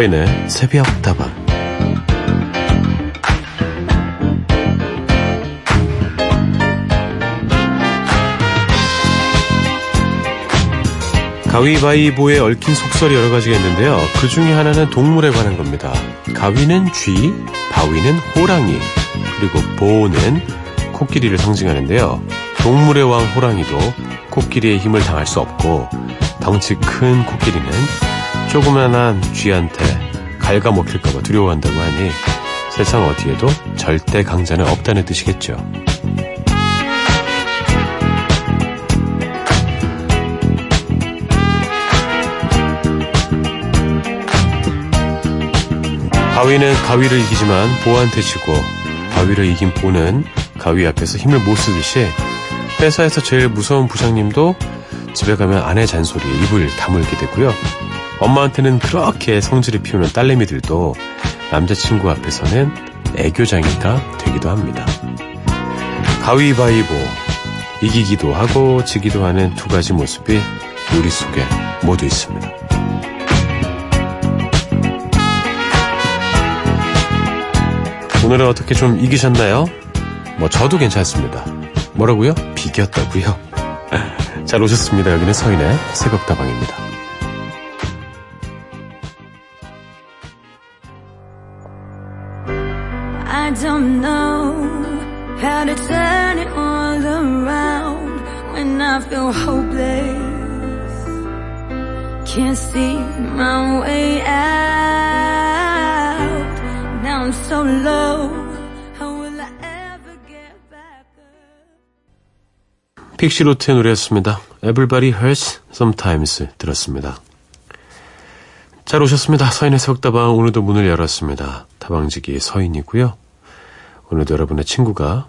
서인의 새벽 다방 가위바위보에 얽힌 속설이 여러 가지가 있는데요. 그 중에 하나는 동물에 관한 겁니다. 가위는 쥐, 바위는 호랑이, 그리고 보는 코끼리를 상징하는데요. 동물의 왕 호랑이도 코끼리의 힘을 당할 수 없고 덩치 큰 코끼리는 조그만한 쥐한테 갉아먹힐까봐 두려워한다고 하니 세상 어디에도 절대 강자는 없다는 뜻이겠죠. 바위는 가위를 이기지만 보한테 지고 바위를 이긴 보는 가위 앞에서 힘을 못 쓰듯이 회사에서 제일 무서운 부장님도 집에 가면 아내 잔소리에 입을 다물게 되고요. 엄마한테는 그렇게 성질을 피우는 딸내미들도 남자친구 앞에서는 애교장이가 되기도 합니다. 가위바위보, 이기기도 하고 지기도 하는 두 가지 모습이 우리 속에 모두 있습니다. 오늘은 어떻게 좀 이기셨나요? 뭐 저도 괜찮습니다. 뭐라고요? 비겼다고요? 잘 오셨습니다. 여기는 서인의 새벽다방입니다. Don't know how to turn it all around when I feel hopeless. Can't see my way out. Now I'm so low. 픽시로트의 노래였습니다. Everybody Hurts Sometimes 들었습니다. 잘 오셨습니다. 서인의 석다방 오늘도 문을 열었습니다. 다방지기 서인이고요. 오늘도 여러분의 친구가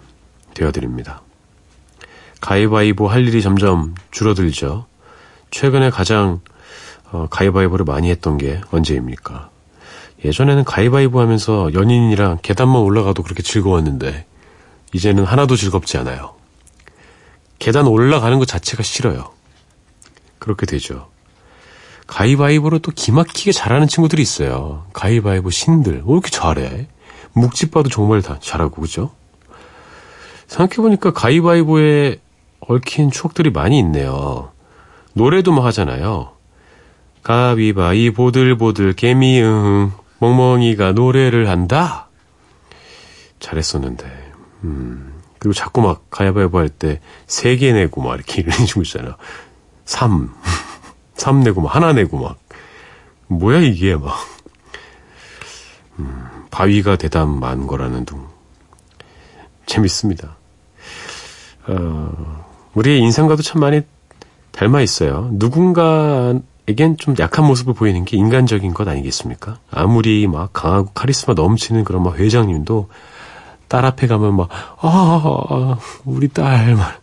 되어드립니다. 가위바위보 할 일이 점점 줄어들죠. 최근에 가장 어, 가위바위보를 많이 했던 게 언제입니까? 예전에는 가위바위보 하면서 연인이랑 계단만 올라가도 그렇게 즐거웠는데 이제는 하나도 즐겁지 않아요. 계단 올라가는 것 자체가 싫어요. 그렇게 되죠. 가위바위보로 또 기막히게 잘하는 친구들이 있어요. 가위바위보 신들. 왜 이렇게 잘해? 묵집 봐도 정말 다 잘하고, 그죠? 생각해보니까 가위바위보에 얽힌 추억들이 많이 있네요. 노래도 뭐 하잖아요. 가위바위 보들보들 개미응 멍멍이가 노래를 한다? 잘했었는데, 음. 그리고 자꾸 막 가위바위보 할 때 세 개 내고 막 이렇게 이런 식으로 있잖아. 3. 3 내고 막 하나 내고 막. 뭐야 이게 막. 음, 바위가 대담 많은 거라는 둥. 재밌습니다. 어, 우리의 인생과도 참 많이 닮아 있어요. 누군가에겐 좀 약한 모습을 보이는 게 인간적인 것 아니겠습니까? 아무리 막 강하고 카리스마 넘치는 그런 막 회장님도 딸 앞에 가면 막, 아, 우리 딸, 막,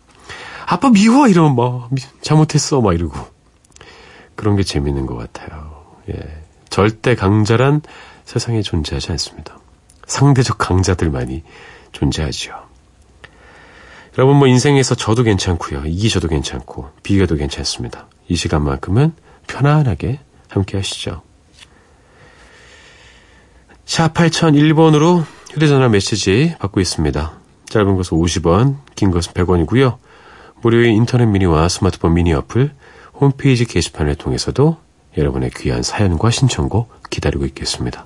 아빠 미워! 이러면 막, 잘못했어! 막 이러고. 그런 게 재밌는 것 같아요. 예. 절대 강자란 세상에 존재하지 않습니다. 상대적 강자들만이 존재하죠. 여러분 뭐 인생에서 저도 괜찮고요. 이기셔도 괜찮고 비교도 괜찮습니다. 이 시간만큼은 편안하게 함께 하시죠. 샵 8001번으로 휴대전화 메시지 받고 있습니다. 짧은 것은 50원, 긴 것은 100원이고요. 무료인 인터넷 미니와 스마트폰 미니 어플, 홈페이지 게시판을 통해서도 여러분의 귀한 사연과 신청곡 기다리고 있겠습니다.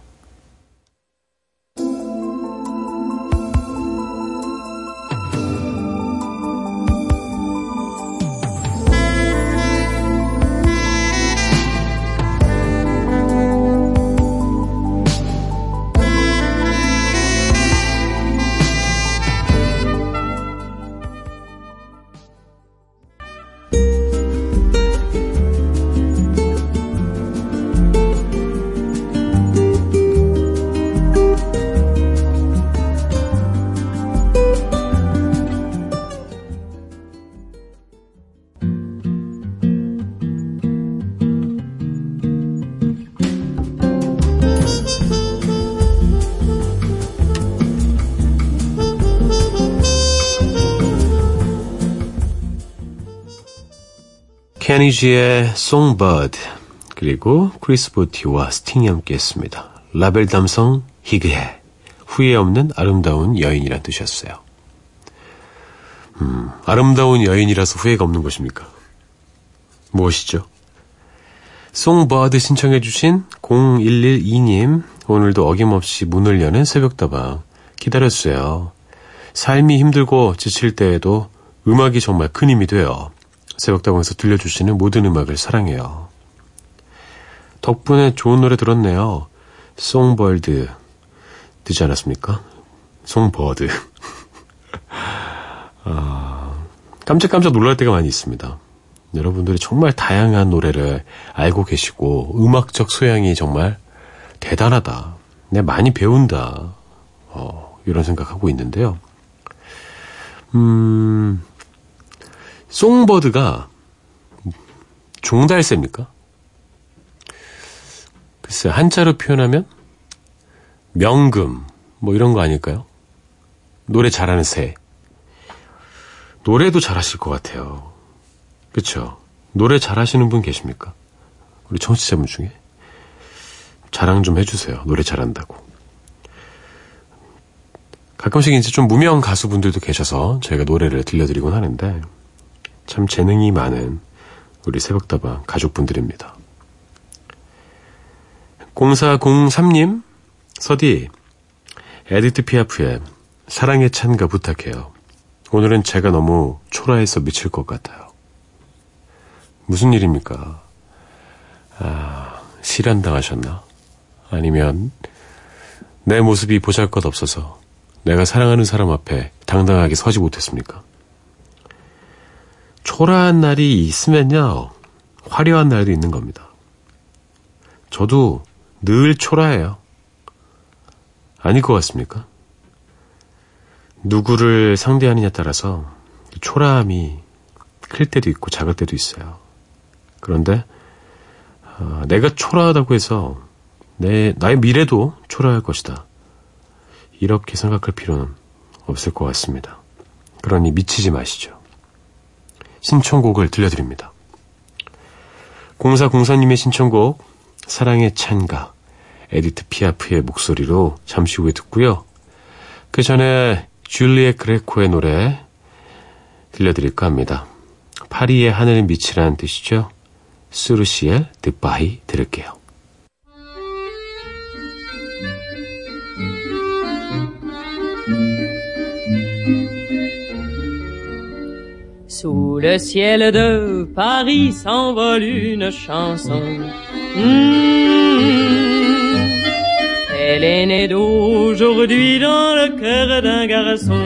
케니지의 Songbird 그리고 크리스 보티와 스팅이 함께 했습니다. La Belle Dame Sans Regrets. 후회 없는 아름다운 여인이란 뜻이었어요. 음, 아름다운 여인이라서 후회가 없는 것입니까? 무엇이죠? Songbird 신청해주신 0112님, 오늘도 어김없이 문을 여는 새벽다방 기다렸어요. 삶이 힘들고 지칠 때에도 음악이 정말 큰 힘이 돼요. 새벽다방에서 들려주시는 모든 음악을 사랑해요. 덕분에 좋은 노래 들었네요. 송벌드 되지 않았습니까? 송버드. 아, 깜짝깜짝 놀랄 때가 많이 있습니다. 여러분들이 정말 다양한 노래를 알고 계시고 음악적 소양이 정말 대단하다. 내가 많이 배운다. 어, 이런 생각하고 있는데요. 음, 송버드가 종달새입니까? 글쎄, 한자로 표현하면 명금, 뭐 이런 거 아닐까요? 노래 잘하는 새. 노래도 잘하실 것 같아요. 그쵸? 노래 잘하시는 분 계십니까? 우리 청취자분 중에? 자랑 좀 해주세요. 노래 잘한다고. 가끔씩 이제 좀 무명 가수분들도 계셔서 저희가 노래를 들려드리곤 하는데 참 재능이 많은 우리 새벽다방 가족분들입니다. 0403님, 서디, 에디트 피아프의 사랑의 찬가 부탁해요. 오늘은 제가 너무 초라해서 미칠 것 같아요. 무슨 일입니까? 아, 실현당하셨나? 아니면 내 모습이 보잘 것 없어서 내가 사랑하는 사람 앞에 당당하게 서지 못했습니까? 초라한 날이 있으면요, 화려한 날도 있는 겁니다. 저도 늘 초라해요. 아닐 것 같습니까? 누구를 상대하느냐에 따라서 초라함이 클 때도 있고 작을 때도 있어요. 그런데 어, 내가 초라하다고 해서 내 나의 미래도 초라할 것이다. 이렇게 생각할 필요는 없을 것 같습니다. 그러니 미치지 마시죠. 신청곡을 들려드립니다. 공사공삼님의 신청곡 사랑의 찬가 에디트 피아프의 목소리로 잠시 후에 듣고요. 그 전에 줄리에 그레코의 노래 들려드릴까 합니다. 파리의 하늘 밑이라는 뜻이죠. 수르시의 드바이 들을게요. Sous le ciel de Paris s'envole une chanson. Mmh. Elle est née d'aujourd'hui dans le cœur d'un garçon.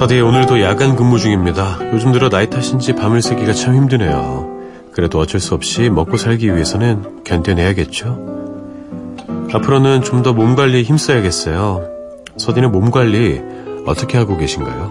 서디 오늘도 야간 근무 중입니다. 요즘 들어 나이 탓인지 밤을 새기가 참 힘드네요. 그래도 어쩔 수 없이 먹고 살기 위해서는 견뎌내야겠죠. 앞으로는 좀 더 몸 관리에 힘써야겠어요. 서디는 몸 관리 어떻게 하고 계신가요?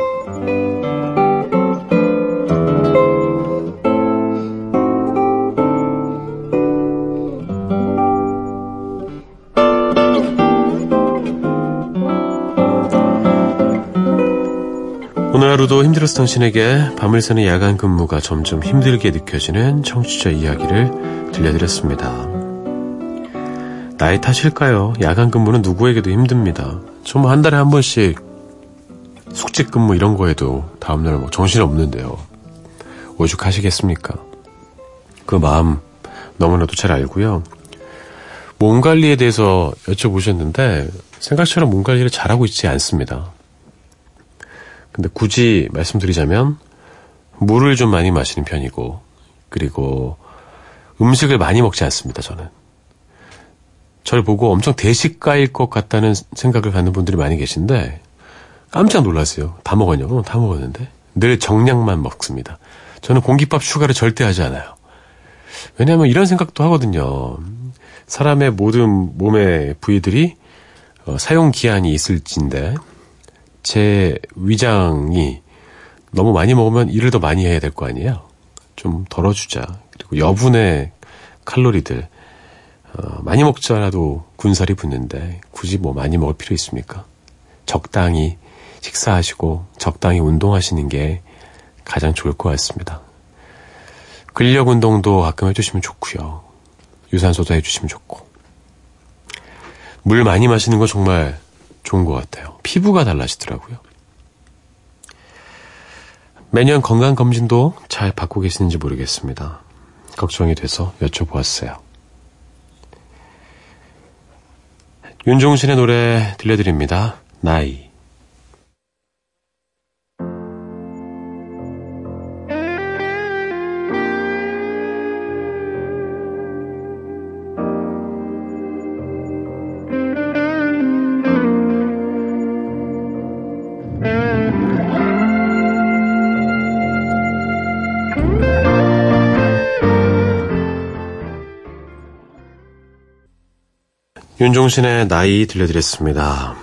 오늘 하루도 힘들었을 당신에게 밤을 새는 야간 근무가 점점 힘들게 느껴지는 청취자 이야기를 들려드렸습니다. 나의 탓일까요? 야간 근무는 누구에게도 힘듭니다. 좀한 달에 한 번씩 숙직 근무 이런 거에도 다음날 뭐 정신 없는데요. 오죽하시겠습니까? 그 마음 너무나도 잘 알고요. 몸 관리에 대해서 여쭤보셨는데 생각처럼 몸 관리를 잘하고 있지 않습니다. 근데 굳이 말씀드리자면 물을 좀 많이 마시는 편이고 그리고 음식을 많이 먹지 않습니다. 저는 저를 보고 엄청 대식가일 것 같다는 생각을 갖는 분들이 많이 계신데 깜짝 놀랐어요. 다 먹었냐고? 다 먹었는데 늘 정량만 먹습니다. 저는 공깃밥 추가를 절대 하지 않아요. 왜냐하면 이런 생각도 하거든요. 사람의 모든 몸의 부위들이 어, 사용 기한이 있을진데 제 위장이 너무 많이 먹으면 일을 더 많이 해야 될 거 아니에요. 좀 덜어주자. 그리고 여분의 칼로리들 어, 많이 먹지 않아도 군살이 붙는데 굳이 뭐 많이 먹을 필요 있습니까? 적당히 식사하시고 적당히 운동하시는 게 가장 좋을 것 같습니다. 근력 운동도 가끔 해주시면 좋고요. 유산소도 해주시면 좋고. 물 많이 마시는 거 정말 좋은 것 같아요. 피부가 달라지더라고요. 매년 건강검진도 잘 받고 계시는지 모르겠습니다. 걱정이 돼서 여쭤보았어요. 윤종신의 노래 들려드립니다. 나이. 윤종신의 나이 들려드렸습니다.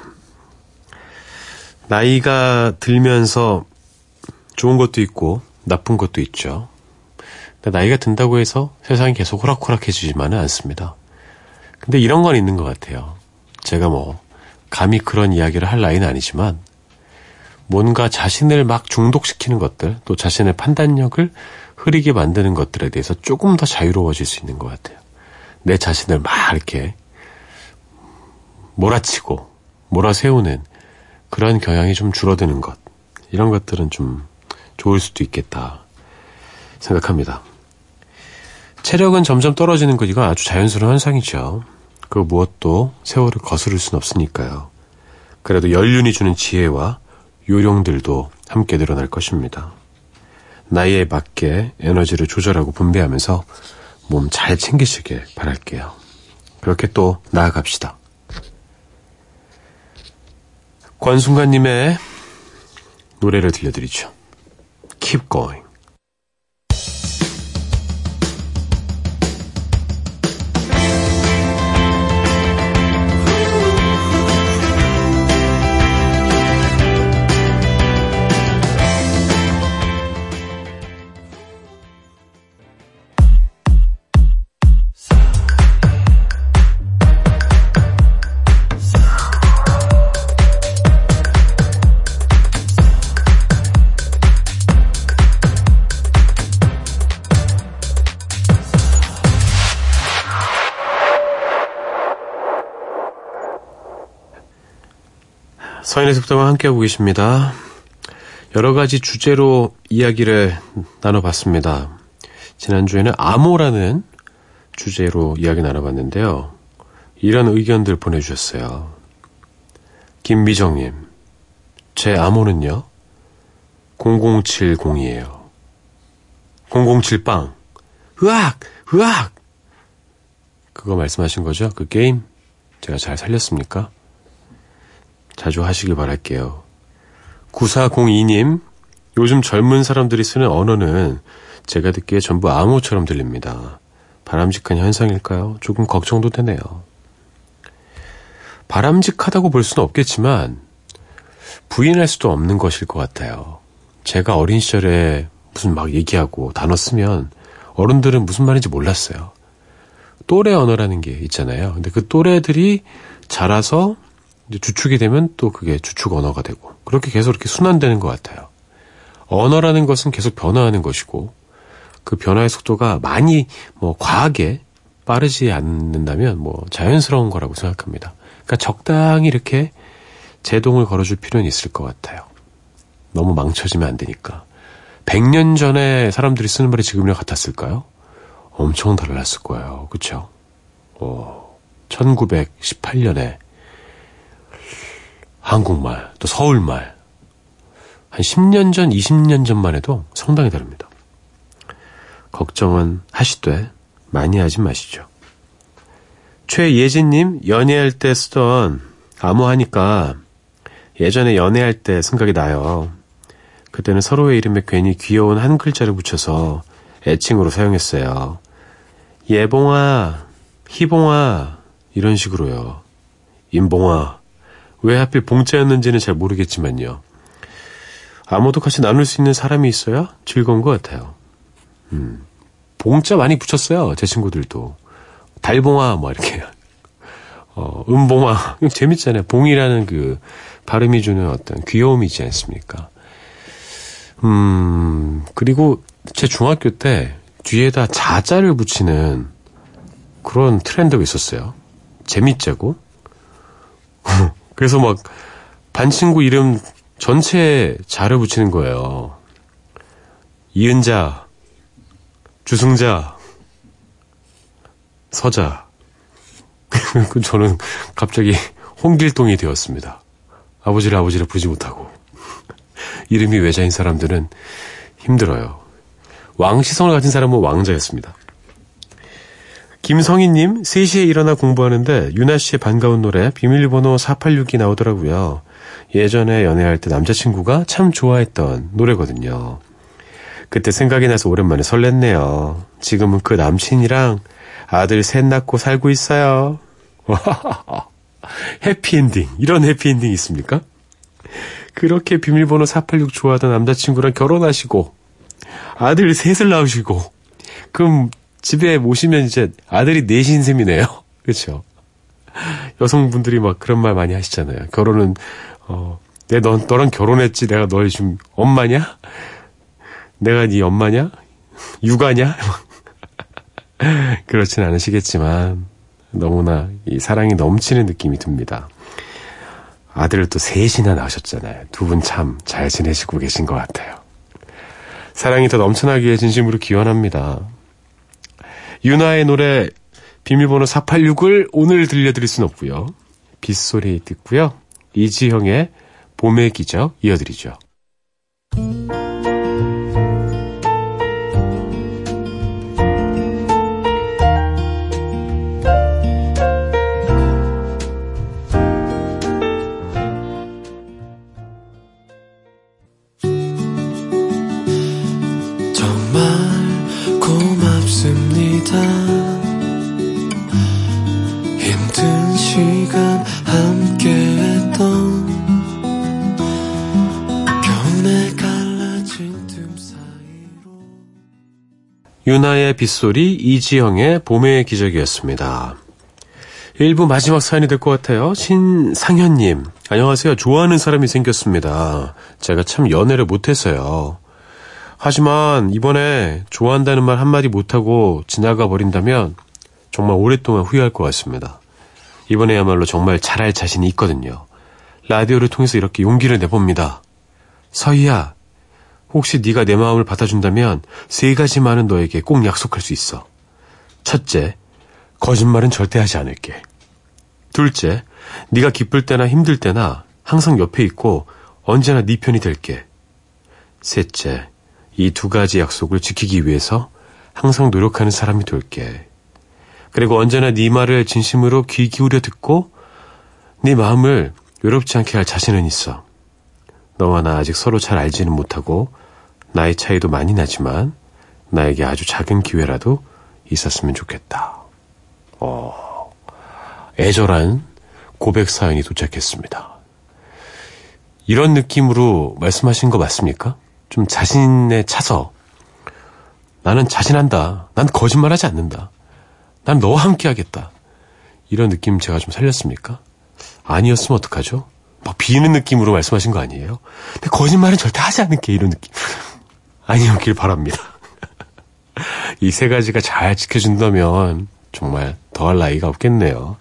나이가 들면서 좋은 것도 있고 나쁜 것도 있죠. 근데 나이가 든다고 해서 세상이 계속 호락호락해지지만은 않습니다. 근데 이런 건 있는 것 같아요. 제가 뭐 감히 그런 이야기를 할 나이는 아니지만 뭔가 자신을 막 중독시키는 것들 또 자신의 판단력을 흐리게 만드는 것들에 대해서 조금 더 자유로워질 수 있는 것 같아요. 내 자신을 막 이렇게 몰아치고 몰아세우는 그런 경향이 좀 줄어드는 것 이런 것들은 좀 좋을 수도 있겠다 생각합니다. 체력은 점점 떨어지는 것 이건 아주 자연스러운 현상이죠. 그 무엇도 세월을 거스를 순 없으니까요. 그래도 연륜이 주는 지혜와 요령들도 함께 늘어날 것입니다. 나이에 맞게 에너지를 조절하고 분배하면서 몸 잘 챙기시길 바랄게요. 그렇게 또 나아갑시다. 권순관님의 노래를 들려드리죠. Keep going. 서인의 습도와 함께하고 계십니다. 여러 가지 주제로 이야기를 나눠봤습니다. 지난주에는 암호라는 주제로 이야기 나눠봤는데요. 이런 의견들 보내주셨어요. 김미정님, 제 암호는요? 0070이에요. 007빵. 으악! 으악! 그거 말씀하신 거죠? 그 게임? 제가 잘 살렸습니까? 자주 하시길 바랄게요. 9402님, 요즘 젊은 사람들이 쓰는 언어는 제가 듣기에 전부 암호처럼 들립니다. 바람직한 현상일까요? 조금 걱정도 되네요. 바람직하다고 볼 수는 없겠지만 부인할 수도 없는 것일 것 같아요. 제가 어린 시절에 무슨 막 얘기하고 단어 쓰면 어른들은 무슨 말인지 몰랐어요. 또래 언어라는 게 있잖아요. 근데 그 또래들이 자라서 이제 주축이 되면 또 그게 주축 언어가 되고 그렇게 계속 이렇게 순환되는 것 같아요. 언어라는 것은 계속 변화하는 것이고 그 변화의 속도가 많이 뭐 과하게 빠르지 않는다면 뭐 자연스러운 거라고 생각합니다. 그러니까 적당히 이렇게 제동을 걸어줄 필요는 있을 것 같아요. 너무 망쳐지면 안 되니까. 100년 전에 사람들이 쓰는 말이 지금이랑 같았을까요? 엄청 달랐을 거예요. 그쵸? 어, 1918년에 한국말, 또 서울말, 한 10년 전, 20년 전만 해도 상당히 다릅니다. 걱정은 하시되 많이 하지 마시죠. 최예진님, 연애할 때 쓰던 암호하니까 예전에 연애할 때 생각이 나요. 그때는 서로의 이름에 괜히 귀여운 한 글자를 붙여서 애칭으로 사용했어요. 예봉아, 희봉아, 이런 식으로요. 임봉아, 왜 하필 봉자였는지는 잘 모르겠지만요. 아무도 같이 나눌 수 있는 사람이 있어야 즐거운 것 같아요. 음, 봉자 많이 붙였어요. 제 친구들도. 달봉아, 뭐, 이렇게. 어, 음봉아. 재밌잖아요. 봉이라는 그 발음이 주는 어떤 귀여움이 있지 않습니까? 음, 그리고 제 중학교 때 뒤에다 자자를 붙이는 그런 트렌드가 있었어요. 재밌자고. 그래서 막 반 친구 이름 전체에 자를 붙이는 거예요. 이은자, 주승자, 서자. 그 저는 갑자기 홍길동이 되었습니다. 아버지를 아버지를 부르지 못하고. 이름이 외자인 사람들은 힘들어요. 왕시성을 가진 사람은 왕자였습니다. 김성희님, 3시에 일어나 공부하는데 유나 씨의 반가운 노래 비밀번호 486이 나오더라고요. 예전에 연애할 때 남자친구가 참 좋아했던 노래거든요. 그때 생각이 나서 오랜만에 설렜네요. 지금은 그 남친이랑 아들 셋 낳고 살고 있어요. 해피엔딩. 이런 해피엔딩 있습니까? 그렇게 비밀번호 486 좋아하던 남자친구랑 결혼하시고 아들 셋을 낳으시고 그럼 집에 모시면 이제 아들이 넷인 셈이네요. 그렇죠? 여성분들이 막 그런 말 많이 하시잖아요. 결혼은 어, 내 너, 너랑 결혼했지. 내가 너의 지금 엄마냐? 내가 네 엄마냐? 육아냐? 그렇진 않으시겠지만 너무나 이 사랑이 넘치는 느낌이 듭니다. 아들을 또 셋이나 낳으셨잖아요. 두 분 참 잘 지내시고 계신 것 같아요. 사랑이 더 넘쳐나기에 진심으로 기원합니다. 유나의 노래 비밀번호 486을 오늘 들려드릴 순 없고요. 빗소리 듣고요. 이지형의 봄의 기적 이어드리죠. 유나의 빗소리, 이지영의 봄의 기적이었습니다. 1부 마지막 사연이 될 것 같아요. 신상현님. 안녕하세요. 좋아하는 사람이 생겼습니다. 제가 참 연애를 못했어요. 하지만 이번에 좋아한다는 말 한마디 못하고 지나가 버린다면 정말 오랫동안 후회할 것 같습니다. 이번에야말로 정말 잘할 자신이 있거든요. 라디오를 통해서 이렇게 용기를 내봅니다. 서희야, 혹시 네가 내 마음을 받아준다면 세 가지만은 너에게 꼭 약속할 수 있어. 첫째, 거짓말은 절대 하지 않을게. 둘째, 네가 기쁠 때나 힘들 때나 항상 옆에 있고 언제나 네 편이 될게. 셋째, 이 두 가지 약속을 지키기 위해서 항상 노력하는 사람이 될게. 그리고 언제나 네 말을 진심으로 귀 기울여 듣고 네 마음을 외롭지 않게 할 자신은 있어. 너와 나 아직 서로 잘 알지는 못하고 나이 차이도 많이 나지만 나에게 아주 작은 기회라도 있었으면 좋겠다. 어, 애절한 고백 사연이 도착했습니다. 이런 느낌으로 말씀하신 거 맞습니까? 좀 자신에 차서 나는 자신한다. 난 거짓말하지 않는다. 난 너와 함께 하겠다. 이런 느낌 제가 좀 살렸습니까? 아니었으면 어떡하죠? 막 비는 느낌으로 말씀하신 거 아니에요? 근데 거짓말은 절대 하지 않을게 이런 느낌. 아니었길 바랍니다. 이 세 가지가 잘 지켜준다면 정말 더할 나위가 없겠네요.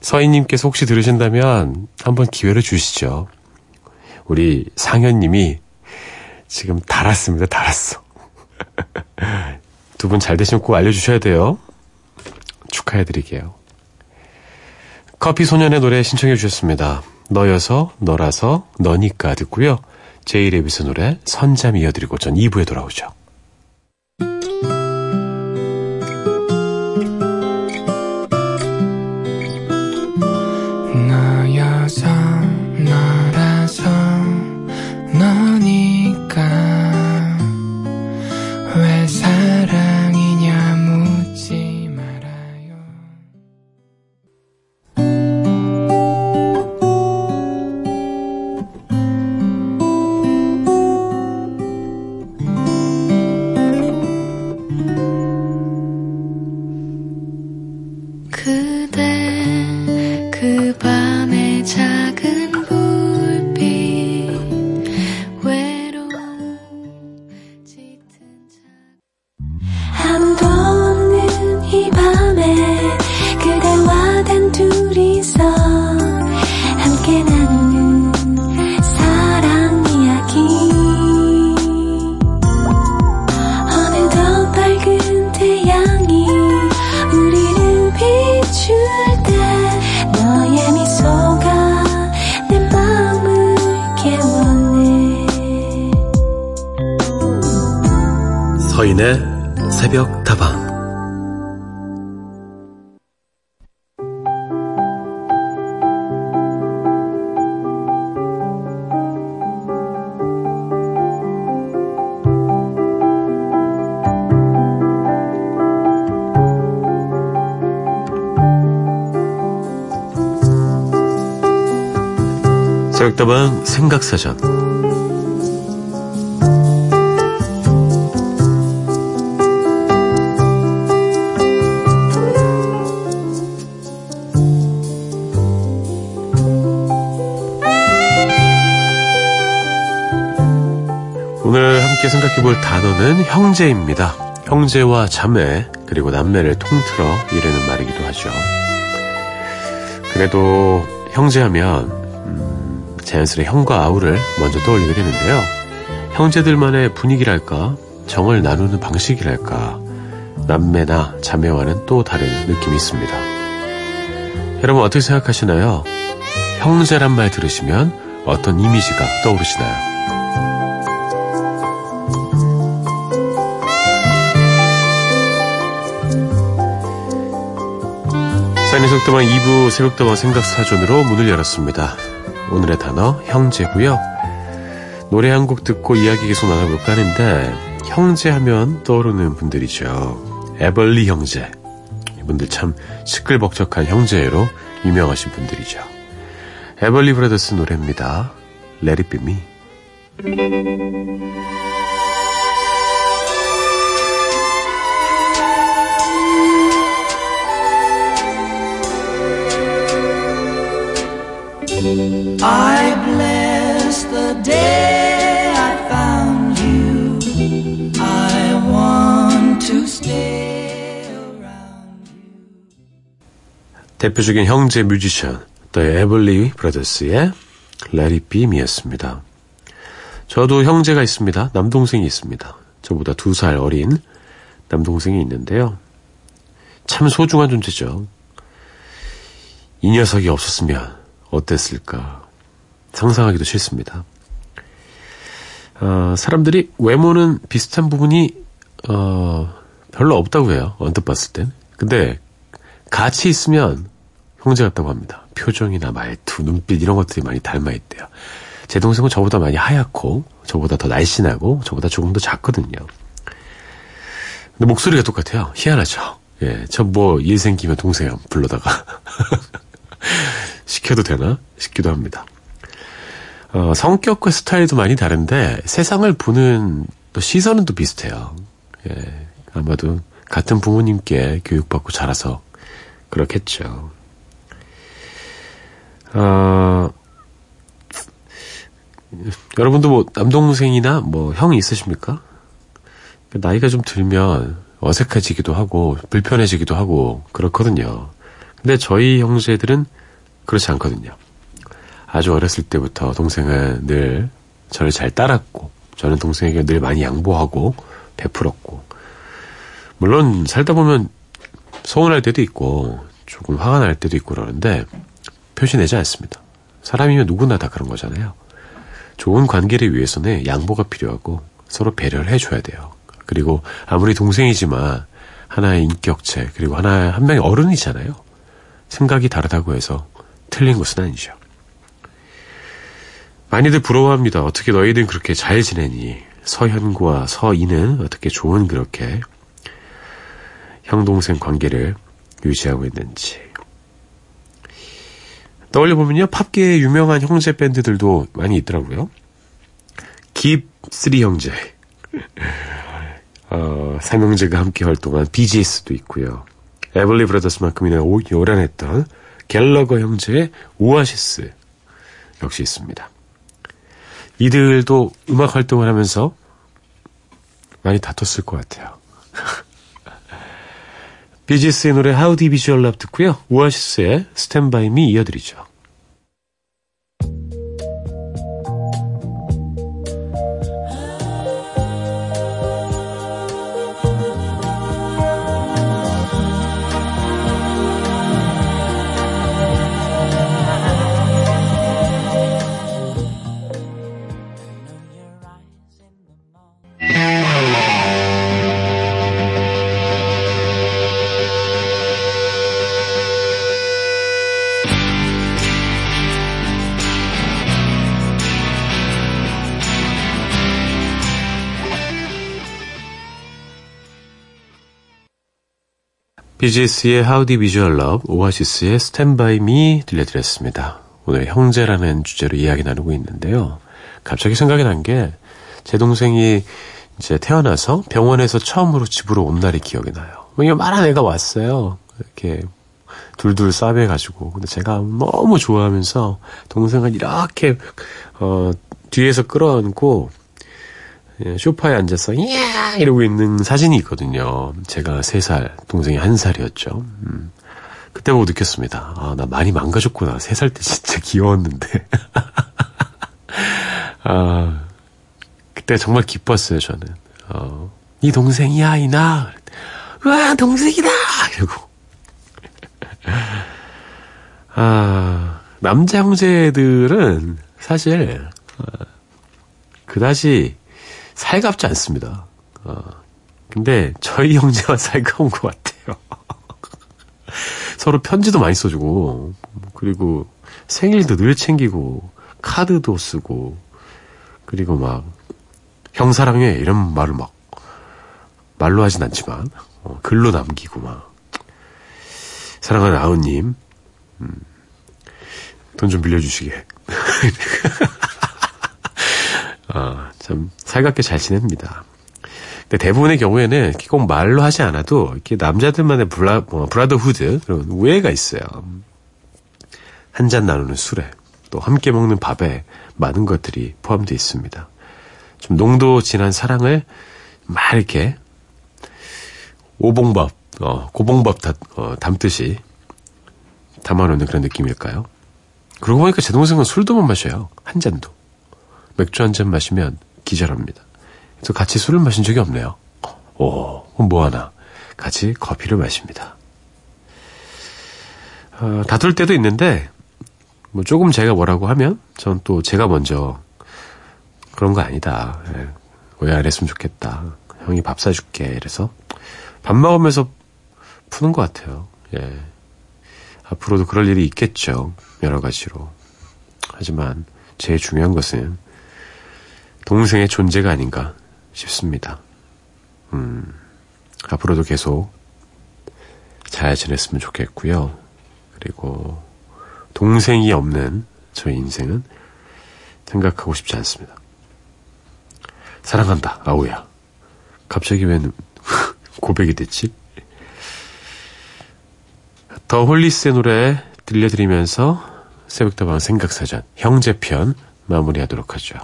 서희님께서 혹시 들으신다면 한번 기회를 주시죠. 우리 상현님이 지금 달았습니다. 달았어. 두 분 잘 되시면 꼭 알려주셔야 돼요. 축하해드릴게요. 커피 소년의 노래 신청해 주셨습니다. 너여서, 너라서, 너니까 듣고요. 제이레빗의 노래 선잠 이어드리고 전 2부에 돌아오죠. 새벽다방 생각사전 오늘 함께 생각해 볼 단어는 형제입니다. 형제와 자매, 그리고 남매를 통틀어 이르는 말이기도 하죠. 그래도 형제하면, 음, 자연스레 형과 아우를 먼저 떠올리게 되는데요. 형제들만의 분위기랄까, 정을 나누는 방식이랄까, 남매나 자매와는 또 다른 느낌이 있습니다. 여러분 어떻게 생각하시나요? 형제란 말 들으시면 어떤 이미지가 떠오르시나요? 사인의 속도방 2부 새벽도방 생각사전으로 문을 열었습니다. 오늘의 단어 형제고요. 노래 한 곡 듣고 이야기 계속 나눠볼까 하는데 형제 하면 떠오르는 분들이죠. 에벌리 형제. 이분들 참 시끌벅적한 형제로 유명하신 분들이죠. 에벌리 브라더스 노래입니다. Let it be me. I bless the day I found you. I want to stay around you. 대표적인 형제 뮤지션, The 에벌리 브라더스의 Let It Be Me였습니다. 저도 형제가 있습니다. 남동생이 있습니다. 저보다 두 살 어린 남동생이 있는데요. 참 소중한 존재죠. 이 녀석이 없었으면 어땠을까 상상하기도 싫습니다. 어, 사람들이 외모는 비슷한 부분이 어, 별로 없다고 해요. 언뜻 봤을 땐. 근데 같이 있으면 형제 같다고 합니다. 표정이나 말투, 눈빛 이런 것들이 많이 닮아 있대요. 제 동생은 저보다 많이 하얗고 저보다 더 날씬하고 저보다 조금 더 작거든요. 근데 목소리가 똑같아요. 희한하죠. 예, 저 뭐 일 생기면 동생 불러다가 시켜도 되나 싶기도 합니다. 어, 성격과 스타일도 많이 다른데 세상을 보는 또 시선은 또 비슷해요. 예, 아마도 같은 부모님께 교육받고 자라서 그렇겠죠. 어, 여러분도 뭐 남동생이나 뭐 형이 있으십니까? 나이가 좀 들면 어색해지기도 하고 불편해지기도 하고 그렇거든요. 근데 저희 형제들은 그렇지 않거든요. 아주 어렸을 때부터 동생은 늘 저를 잘 따랐고, 저는 동생에게 늘 많이 양보하고, 베풀었고, 물론 살다 보면 서운할 때도 있고, 조금 화가 날 때도 있고 그러는데, 표시내지 않습니다. 사람이면 누구나 다 그런 거잖아요. 좋은 관계를 위해서는 양보가 필요하고, 서로 배려를 해줘야 돼요. 그리고 아무리 동생이지만, 하나의 인격체, 그리고 하나의, 한 명의 어른이잖아요. 생각이 다르다고 해서 틀린 것은 아니죠. 많이들 부러워합니다. 어떻게 너희들 그렇게 잘 지내니? 서현과 서인은 어떻게 좋은 그렇게 형 동생 관계를 유지하고 있는지. 떠올려보면요, 팝계의 유명한 형제 밴드들도 많이 있더라고요. 깁쓰리 형제. 어, 삼형제가 함께 활동한 BGS도 있고요. 에블리 브라더스만큼이나 오- 요란했던 갤러거 형제의 오아시스 역시 있습니다. 이들도 음악 활동을 하면서 많이 다퉜을 것 같아요. 비지스의 노래 How Deep Is Your Love 듣고요. 오아시스의 Stand By Me 이어드리죠. Deep Is Your Love, 오아시스의 By Me 들려드렸습니다. 오늘 형제라는 주제로 이야기 나누고 있는데요. 갑자기 생각이 난 게 제 동생이 이제 태어나서 병원에서 처음으로 집으로 온 날이 기억이 나요. 왜냐면 애가 왔어요. 이렇게 둘둘 싸매가지고. 근데 제가 너무 좋아하면서 동생을 이렇게, 어, 뒤에서 끌어안고, 예, 소파에 앉아서, 이야! 이러고 있는 사진이 있거든요. 제가 3살, 동생이 1살이었죠. 음. 그때 보고 느꼈습니다. 아, 나 많이 망가졌구나. 3살 때 진짜 귀여웠는데. 아, 그때 정말 기뻤어요, 저는. 어, 이 동생이야, 이나. 와, 동생이다! 이러고. 아, 남자 형제들은 사실, 어, 그다지 살갑지 않습니다. 어, 근데 저희 형제와 살가운 것 같아요. 서로 편지도 많이 써주고, 그리고 생일도 늘 챙기고, 카드도 쓰고, 그리고 막, 형 사랑해, 이런 말을 막, 말로 하진 않지만, 어, 글로 남기고 막, 사랑하는 아우님, 돈좀 빌려주시게. 아, 참, 살갑게 잘 지냅니다. 근데 대부분의 경우에는 꼭 말로 하지 않아도, 이렇게 남자들만의 브라, 뭐, 브라더후드, 그런 우애가 있어요. 한 잔 나누는 술에, 또 함께 먹는 밥에 많은 것들이 포함되어 있습니다. 좀 농도 진한 사랑을 막 이렇게, 오봉밥, 어, 고봉밥 다, 어, 담듯이 담아놓는 그런 느낌일까요? 그러고 보니까 제 동생은 술도 못 마셔요. 한 잔도. 맥주 한 잔 마시면 기절합니다. 그래서 같이 술을 마신 적이 없네요. 오, 그럼 뭐하나. 같이 커피를 마십니다. 어, 다툴 때도 있는데, 뭐 조금 제가 뭐라고 하면, 전 또 제가 먼저, 그런 거 아니다. 예, 왜안 했으면 좋겠다. 형이 밥 사줄게. 이래서, 밥 먹으면서 푸는 것 같아요. 예. 앞으로도 그럴 일이 있겠죠. 여러 가지로. 하지만 제일 중요한 것은 동생의 존재가 아닌가 싶습니다. 음, 앞으로도 계속 잘 지냈으면 좋겠고요. 그리고 동생이 없는 저의 인생은 생각하고 싶지 않습니다. 사랑한다, 아우야. 갑자기 웬 고백이 됐지? 더 홀리스의 노래 들려드리면서 새벽다방 생각사전 형제편 마무리하도록 하죠.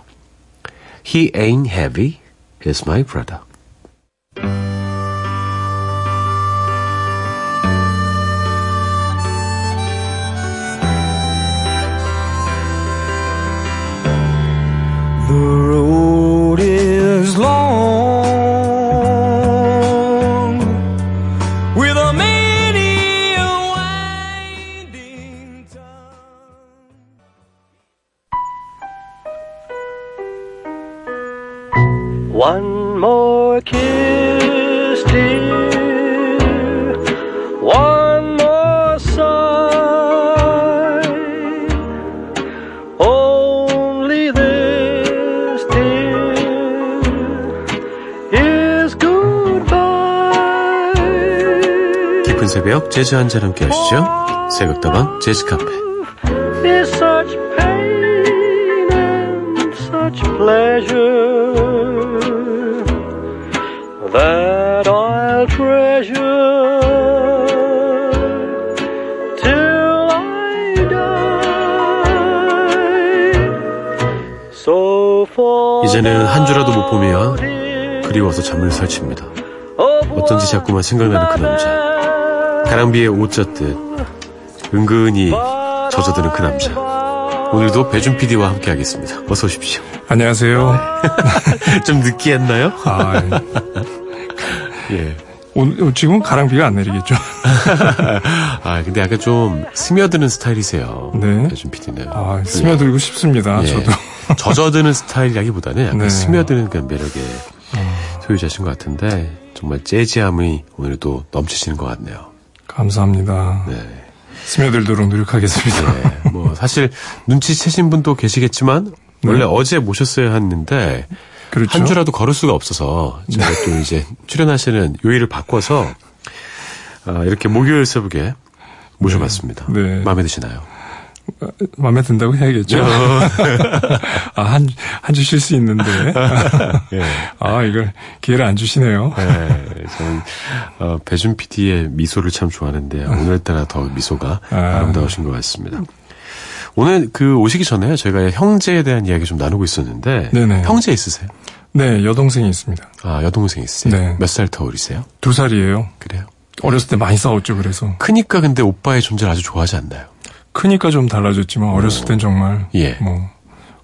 He ain't heavy, he's my brother. One more kiss, dear. One more sigh. Only this, dear, is goodbye. 깊은 새벽 재즈 한잔 함께 하시죠. 새벽다방 재즈 카페. is such pain and such pleasure 이제는 한 주라도 못 보면 그리워서 잠을 설칩니다. 어쩐지 자꾸만 생각나는 그 남자. 가랑비에 옷 젖듯 은근히 젖어드는 그 남자. 오늘도 배준 PD와 함께 하겠습니다. 어서 오십시오. 안녕하세요. 좀 느끼했나요? 아, 예. 오늘, 지금 가랑비가 안 내리겠죠? 아, 근데 약간 좀 스며드는 스타일이세요. 네. 배준 PD는. 아, 스며들고 싶습니다. 예. 저도. 젖어드는 스타일이라기보다는 약간 네. 스며드는 그런 매력의 소유자신 것 같은데 정말 재즈함이 오늘도 넘치시는 것 같네요. 감사합니다. 네. 스며들도록 노력하겠습니다. 네, 뭐 사실 눈치채신 분도 계시겠지만 원래 어제 모셨어야 했는데 네. 그렇죠. 한 주라도 걸을 수가 없어서 제가 또 이제 출연하시는 요일을 바꿔서 아, 이렇게 목요일 새벽에 모셔봤습니다. 네. 마음에 드시나요? 마음에 든다고 해야겠죠? 아, 한, 한 주 쉴 수 있는데. 예. 아, 이걸 기회를 안 주시네요. 네, 저는 어, 배준 PD의 미소를 참 좋아하는데요. 오늘따라 더 미소가 아. 아름다우신 것 같습니다. 오늘 그 오시기 전에 저희가 형제에 대한 이야기 좀 나누고 있었는데 네네. 형제 있으세요? 네, 여동생이 있습니다. 아 여동생 있으세요? 네. 몇살 터울이세요? 두 살이에요. 그래요? 어렸을 때 많이 싸웠죠, 그래서. 크니까 근데 오빠의 존재를 아주 좋아하지 않나요? 크니까 좀 달라졌지만, 어렸을 땐 정말. 예. 뭐,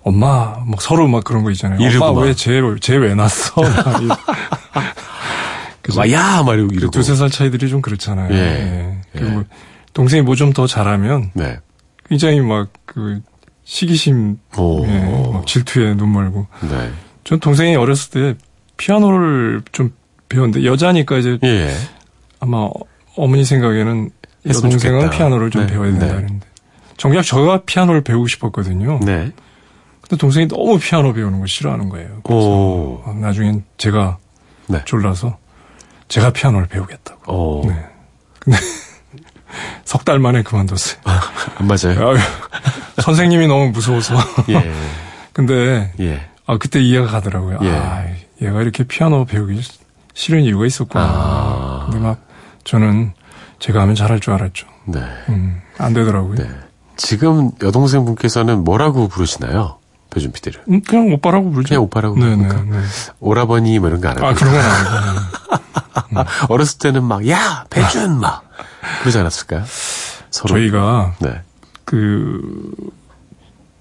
엄마, 막 서로 막 그런 거 있잖아요. 엄마 막. 왜 쟤, 쟤왜 낳았어? 막 이- 그죠? 막야 막 이러고 이러고. 두세 살 차이들이 좀 그렇잖아요. 예. 예. 그리고 동생이 뭐 좀 더 잘하면 네. 굉장히 막 그 시기심, 오. 예, 막 질투에 눈 멀고. 네. 전 동생이 어렸을 때 피아노를 좀 배웠는데 여자니까 이제 예. 아마 어- 어머니 생각에는 여동생은. 피아노를 좀 네, 배워야 된다 네. 그랬는데 정작 저가 피아노를 배우고 싶었거든요. 네. 근데 동생이 너무 피아노 배우는 걸 싫어하는 거예요. 그래서 오. 어, 나중엔 제가 네. 졸라서 제가 피아노를 배우겠다고. 오. 네. 근데 석 달 만에 그만뒀어요. 안 맞아요? 아유, 선생님이 너무 무서워서. 예. 근데 예. 아 그때 이해가 가더라고요. 예. 아 얘가 이렇게 피아노 배우기 싫은 이유가 있었구나. 아. 근데 막 저는 제가 하면 잘할 줄 알았죠. 네. 음, 안 되더라고요. 네. 지금 여동생 분께서는 뭐라고 부르시나요? 배준 PD를. 음, 그냥 오빠라고 부르죠. 그냥 오빠라고 네네. 부릅니까? 네. 오라버니 뭐 이런 거 안 하고. 아 그런 건 아니고. 네. 어렸을 때는 막, 야! 배준! 막. 그러지 않았을까요? 서로. 저희가 네. 그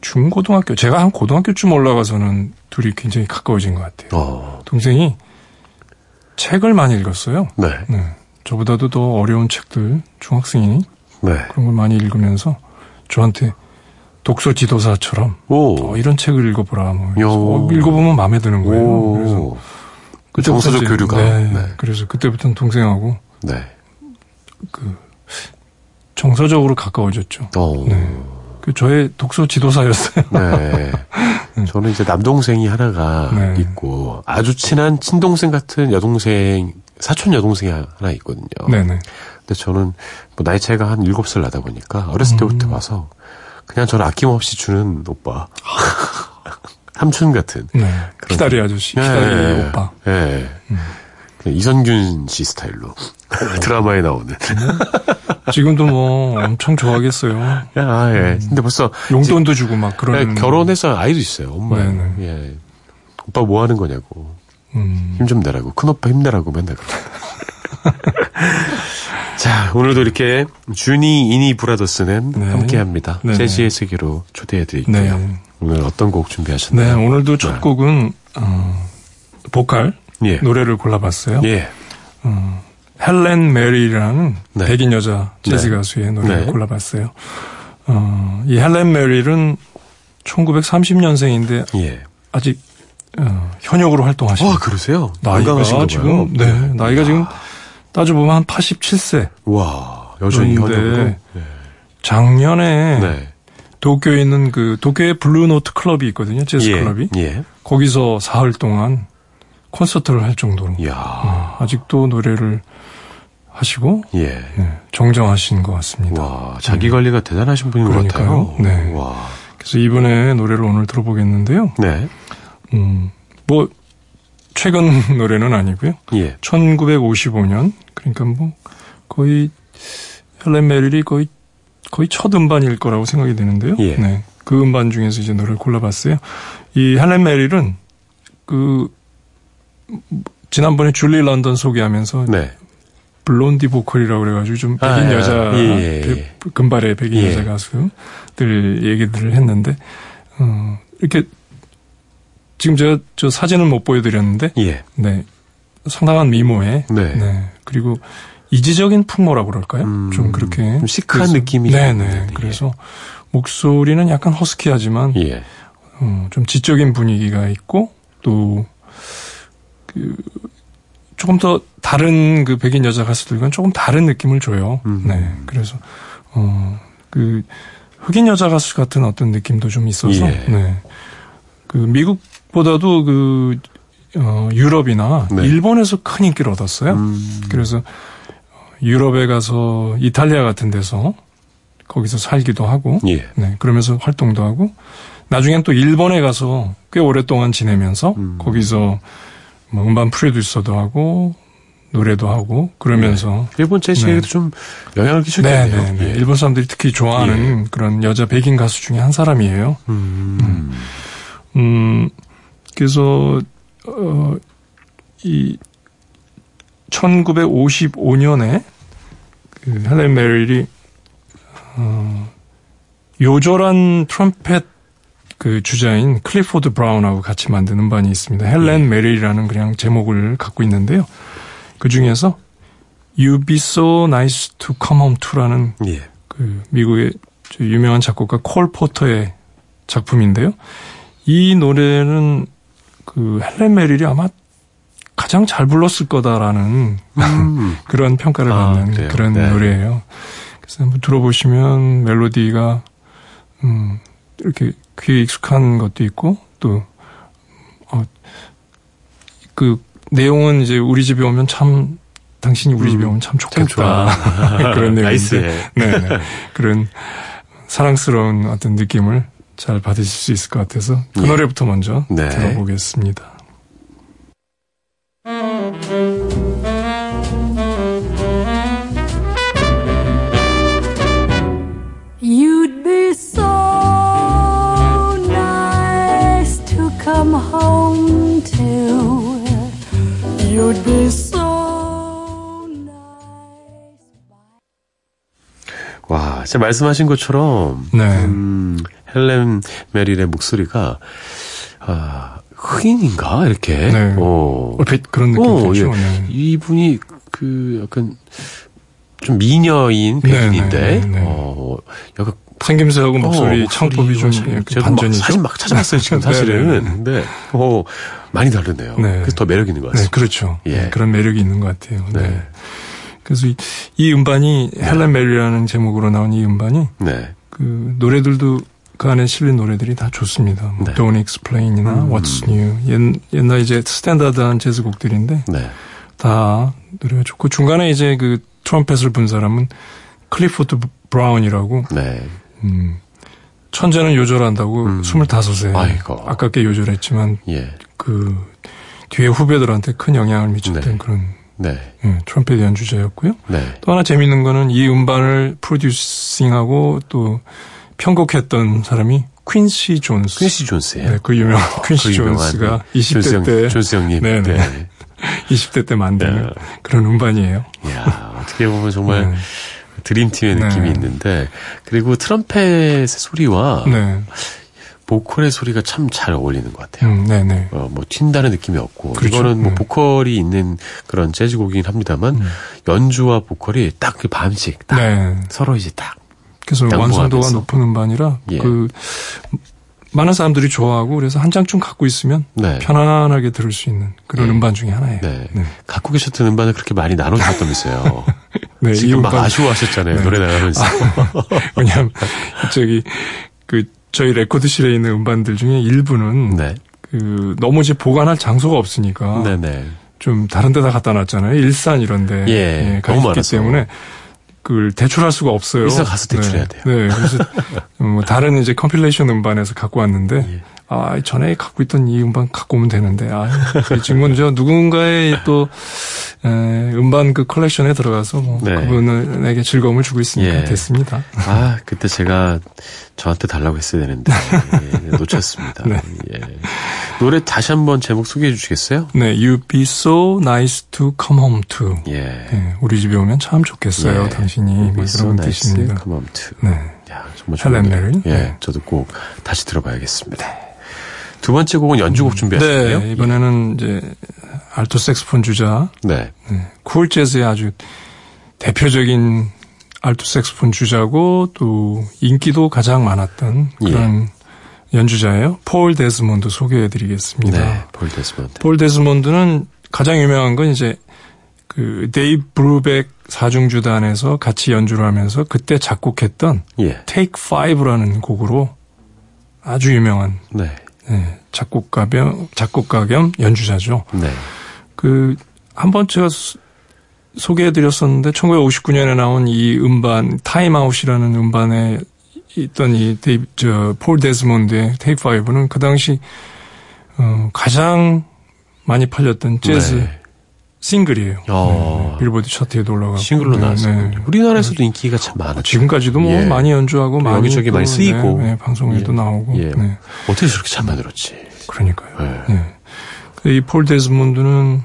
중고등학교 제가 한 고등학교쯤 올라가서는 둘이 굉장히 가까워진 것 같아요. 어. 동생이 책을 많이 읽었어요. 네. 네. 저보다도 더 어려운 책들 중학생이니 네. 그런 걸 많이 읽으면서 저한테 독서 지도사처럼 오. 어, 이런 책을 읽어보라. 뭐. 어, 읽어보면 마음에 드는 거예요. 그래서 오. 그 정서적 교류가. 네. 네. 그래서 그때부터는 동생하고 네. 정서적으로 가까워졌죠. 어. 네. 그 저의 독서 지도사였어요. 네. 저는 이제 남동생이 하나가 네. 있고 아주 친한 친동생 같은 여동생 사촌 여동생이 하나 있거든요. 네네. 근데 저는 뭐 나이 차이가 한 7살 나다 보니까 어렸을 때부터 음. 봐서 그냥 저를 아낌없이 주는 오빠. 삼촌 같은. 네. 기다리 아저씨, 기다리 예. 오빠. 예. 그냥 이선균 씨 스타일로 드라마에 나오는. 지금도 뭐 엄청 좋아하겠어요. 아, 예. 근데 벌써 용돈도 주고 막 예, 그런. 결혼해서 아이도 있어요. 엄마. 네네. 예. 오빠 뭐 하는 거냐고. 음, 힘좀 내라고. 큰 오빠 힘내라고 맨날 그러고. 자, 오늘도 이렇게 주니 이니 브라더스는 네. 함께 합니다. 네네. 재즈의 세계로 초대해 드릴게요. 네. 오늘 어떤 곡 네, 준비하셨나요? 오늘도 첫 곡은, 어, 보컬 예. 노래를 골라봤어요. 예. 어, 헬렌 메리라는 네. 백인 여자 재즈 네. 가수의 노래를 네. 골라봤어요. 어, 이 헬렌 메릴은 1930년생인데 예. 아직 어, 현역으로 활동하시는 아, 그러세요? 나이가 지금. 네 나이가 지금 따져보면 한 87세. 와, 여전히 현역으로. 네. 작년에 네. 도쿄에 있는 그 도쿄에 블루노트 클럽이 있거든요. 재즈 예. 클럽이. 예. 거기서 사흘 동안 콘서트를 할 정도로. 어, 아직도 노래를 하시고 예. 네, 정정하신 것 같습니다. 와, 자기 관리가 대단하신 분인 것 그러니까요. 같아요. 네. 와. 그래서 이분의 노래를 오늘 들어보겠는데요. 네. 음, 뭐 최근 노래는 아니고요. 예. 1955년 그러니까 뭐 거의 헬렌 메릴이 거의 거의 첫 음반일 거라고 생각이 되는데요. 예. 네. 그 음반 중에서 이제 노래를 골라봤어요. 이 헬렌 메릴은 그 지난번에 줄리 런던 소개하면서 네. 블론디 보컬이라고 그래가지고 좀 백인 아, 여자 예, 예, 예. 배- 금발의 백인 예. 여자 가수들 얘기들을 했는데 어, 이렇게 지금 제가 저 사진을 못 보여드렸는데 예. 네 상당한 미모에 네. 네. 그리고 이지적인 풍모라고 그럴까요? 음, 좀 그렇게 좀 시크한 느낌이 네네. 있는데, 예. 그래서 목소리는 약간 허스키하지만 예. 어, 좀 지적인 분위기가 있고 또 그, 조금 더 다른 그 백인 여자 가수들과는 조금 다른 느낌을 줘요. 음. 네. 그래서 어, 그 흑인 여자 가수 같은 어떤 느낌도 좀 있어서 예. 네. 그 미국 보다도 그 어, 유럽이나 네. 일본에서 큰 인기를 얻었어요. 음. 그래서 유럽에 가서 이탈리아 같은 데서 거기서 살기도 하고 예. 네, 그러면서 활동도 하고 나중엔 또 일본에 가서 꽤 오랫동안 지내면서 음. 거기서 뭐 음반 프로듀서도 하고 노래도 하고 그러면서 일본 재즈에도 좀 영향을 네, 끼쳤겠네요. 네, 네. 예. 일본 사람들이 특히 좋아하는 그런 여자 백인 가수 중에 한 사람이에요. 음. 음, 그래서 어, 이 1955년에 그 헬렌 메릴이 어, 요절한 트럼펫 그 주자인 클리포드 브라운하고 같이 만든 음반이 있습니다. 헬렌 메릴이라는 그냥 제목을 갖고 있는데요. 그 중에서 You'd Be So Nice to Come Home To라는 예. 그 미국의 저 유명한 작곡가 콜 포터의 작품인데요. 이 노래는 그 헬렌 메릴이 아마 가장 잘 불렀을 거다라는 음. 그런 평가를 아, 받는 그래요? 그런 네. 노래예요. 그래서 한번 들어보시면 멜로디가 음 이렇게 귀에 익숙한 것도 있고 또 어, 그 내용은 이제 우리 집에 오면 참 당신이 우리 집에 음, 오면 참참 좋겠다. 그런 내용인데. 네, 네. 그런 사랑스러운 어떤 느낌을 잘 받으실 수 있을 것 같아서 그 예. 노래부터 먼저 네. 들어보겠습니다. You'd be so nice to come home to. You'd be so nice. 와, 진짜 말씀하신 것처럼 네. 음, 헬렌 메릴의 목소리가 아, 흑인인가 이렇게. 네. 어. 얼핏 그런 느낌 어. 예. 네. 이분이 그 약간 좀 미녀인 백인인데 네, 네, 네. 어, 약간 생김새하고 목소리 어, 창법이 좀 반전이죠. 사진 막 찾아봤어요 지금 네, 사실은. 네, 네. 근데 어 많이 다르네요. 네. 그래서 더 매력 있는 것 네, 같습니다. 그렇죠. 예. 네, 그런 매력이 있는 것 같아요. 네. 네. 그래서 이, 이 음반이 헬렌 메릴이라는 제목으로 나온 이 음반이 네. 그 노래들도 그 안에 실린 노래들이 다 좋습니다. 뭐 네. Don't Explain이나 음. What's New 옛, 옛날 이제 스탠다드한 재즈 곡들인데 네. 다 노래가 좋고 중간에 이제 그 트럼펫을 분 사람은 클리포드 브라운이라고 네. 음, 천재는 요절한다고 음. 25세 아이고. 아깝게 요절했지만 예. 그 뒤에 후배들한테 큰 영향을 미쳤던 네. 그런 네. 예, 트럼펫 연주자였고요. 네. 또 하나 재밌는 거는 이 음반을 프로듀싱하고 또 편곡했던 사람이 퀸시 존스. 퀸시 존스예요. 네, 그 유명한 퀸시 그 존스가 네. 20대 존스 형, 때 존스 형님. 네, 네. 네. 20대 때 만든 네. 그런 음반이에요. 이야, 어떻게 보면 정말 네. 드림팀의 네. 느낌이 있는데 그리고 트럼펫의 소리와 네. 보컬의 소리가 참 잘 어울리는 것 같아요. 음, 네네. 어, 뭐 튄다는 느낌이 없고 그렇죠. 이거는 뭐 음. 보컬이 있는 그런 재즈곡이긴 합니다만 연주와 보컬이 딱 그 반씩 딱 네. 서로 이제 딱 그래서. 완성도가 높은 음반이라 예. 그 많은 사람들이 좋아하고 그래서 한 장쯤 갖고 있으면 네. 편안하게 들을 수 있는 그런 예. 음반 중에 하나예요. 네. 네. 갖고 계셨던 음반을 그렇게 많이 나눠주셨다면서요. 네, 이 지금 막 음반 아쉬워하셨잖아요. 네. 노래 나가면서. 왜냐하면 저기 그 저희 레코드실에 있는 음반들 중에 일부는 네. 그 너무 이제 보관할 장소가 없으니까 네네. 좀 다른 데다 갖다 놨잖아요. 일산 이런 데 예, 가 너무 있기. 때문에 그걸 대출할 수가 없어요. 일산 가서 대출해야 네. 돼요. 네, 그래서 뭐 다른 이제 컴필레이션 음반에서 갖고 왔는데 예. 아 전에 갖고 있던 이 음반 갖고 오면 되는데 아 지금은 저 누군가의 또 에, 음반 그 컬렉션에 들어가서 뭐 네. 그분에게 즐거움을 주고 있으니까 예. 됐습니다. 아, 그때 제가 저한테 달라고 했어야 되는데 예, 놓쳤습니다. 네. 예. 노래 다시 한번 제목 소개해 주시겠어요? 네, You be so nice to come home to. 예. 예, 우리 집에 오면 참 좋겠어요, 예. 당신이. 뭐 Be so 그런 nice, 뜻입니다. come on to. 네. 야, 정말 좋은 헬렌 노래. 메릴? 예, 네. 저도 꼭 다시 들어봐야겠습니다. 두 번째 곡은 연주곡 준비하셨네요. 네, 이번에는 이제 알토 색스폰 주자, 네. 쿨 재즈의 아주 대표적인 알토 색스폰 주자고 또 인기도 가장 많았던 예. 그런 연주자예요. 폴 데스몬드 소개해 드리겠습니다. 네. 폴 데스먼드. 폴 데스몬드는 가장 유명한 건 이제 그 데이브 브루백 사중주단에서 같이 연주를 하면서 그때 작곡했던 예. Take Five라는 곡으로 아주 유명한 네. 예, 작곡가 겸 작곡가 겸 연주자죠. 네. 그 한 번 제가 소- 소개해드렸었는데 1959년에 나온 이 음반 타임아웃이라는 음반에 있던 이 데이브 저 폴 데스몬드의 Take Five는 그 당시 어, 가장 많이 팔렸던 재즈 네. 싱글이에요. 어. 네, 빌보드 차트에도 올라가고 싱글로 네, 나왔어요. 네. 우리나라에서도 인기가 참 많았죠. 지금까지도 뭐 예. 많이 연주하고 많이 여기저기 또, 많이 쓰이고. 네, 네, 방송에도 예. 나오고 예. 네, 어떻게 저렇게 잘 만들었지? 그러니까요. 네. 네. 이폴 데스몬드는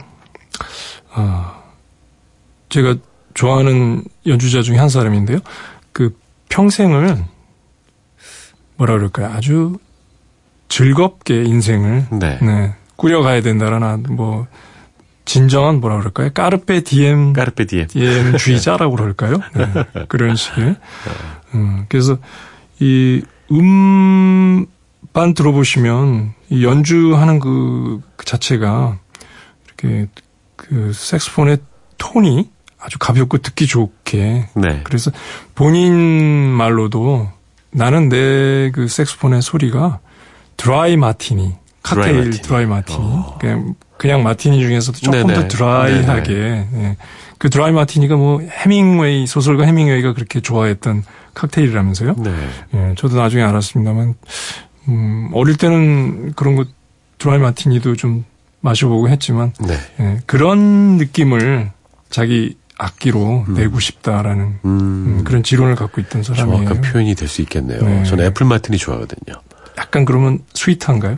아 제가 좋아하는 연주자 중에 한 사람인데요. 그 평생을 뭐라 그럴까요? 아주 즐겁게 인생을 네. 네, 꾸려가야 된다라는 뭐 진정한 뭐라 그럴까요? 까르페 디엠 까르페 디엠. 디엠주의자라고 그럴까요? 네, 그런 식의. 음, 그래서 이 음반 들어보시면 이 연주하는 그, 그 자체가 이렇게 그 색스폰의 톤이 아주 가볍고 듣기 좋게 네. 그래서 본인 말로도 나는 내 그 색스폰의 소리가 드라이 마티니, 칵테일 드라이 마티니. 드라이 마티니. 어. 그냥, 그냥 마티니 중에서도 조금 네네. 더 드라이하게. 예. 그 드라이 마티니가 뭐 해밍웨이 소설가 해밍웨이가 그렇게 좋아했던 칵테일이라면서요. 네. 예, 저도 나중에 알았습니다만 음, 어릴 때는 그런 거 드라이 마티니도 좀 마셔보고 했지만 네. 예, 그런 느낌을 자기 악기로 내고 싶다라는 음. 음, 그런 지론을 갖고 있던 사람이에요. 정확한 표현이 될 수 있겠네요. 네. 저는 애플 마틴이 좋아하거든요. 약간 그러면 sweet한가요?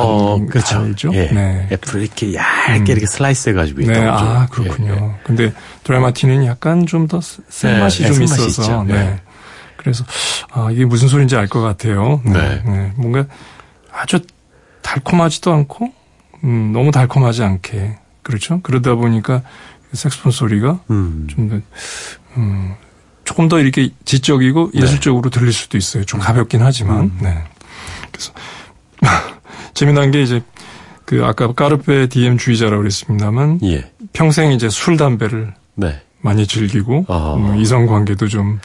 어, 단- 그렇죠. 달죠? 예. 네. 애플 이렇게 얇게 음. 이렇게 슬라이스 해가지고 네, 있다고. 아 그렇군요. 근데 드라마티는 약간 좀 더 쓴맛이 네, 좀 쓴맛이 있어서, 있죠. 네. 네. 그래서 아 이게 무슨 소리인지 알 것 같아요. 네. 뭔가 아주 달콤하지도 않고, 음, 너무 달콤하지 않게 그렇죠. 그러다 보니까 색스폰 소리가 음. 좀 더, 음, 조금 더 이렇게 지적이고 네. 예술적으로 들릴 수도 있어요. 좀 가볍긴 하지만. 음. 네. 그래서 재미난 게 이제 그 아까 까르페 디엠 주의자라고 그랬습니다만 예. 평생 이제 술 담배를 네. 많이 즐기고 아. 음, 이성 관계도 좀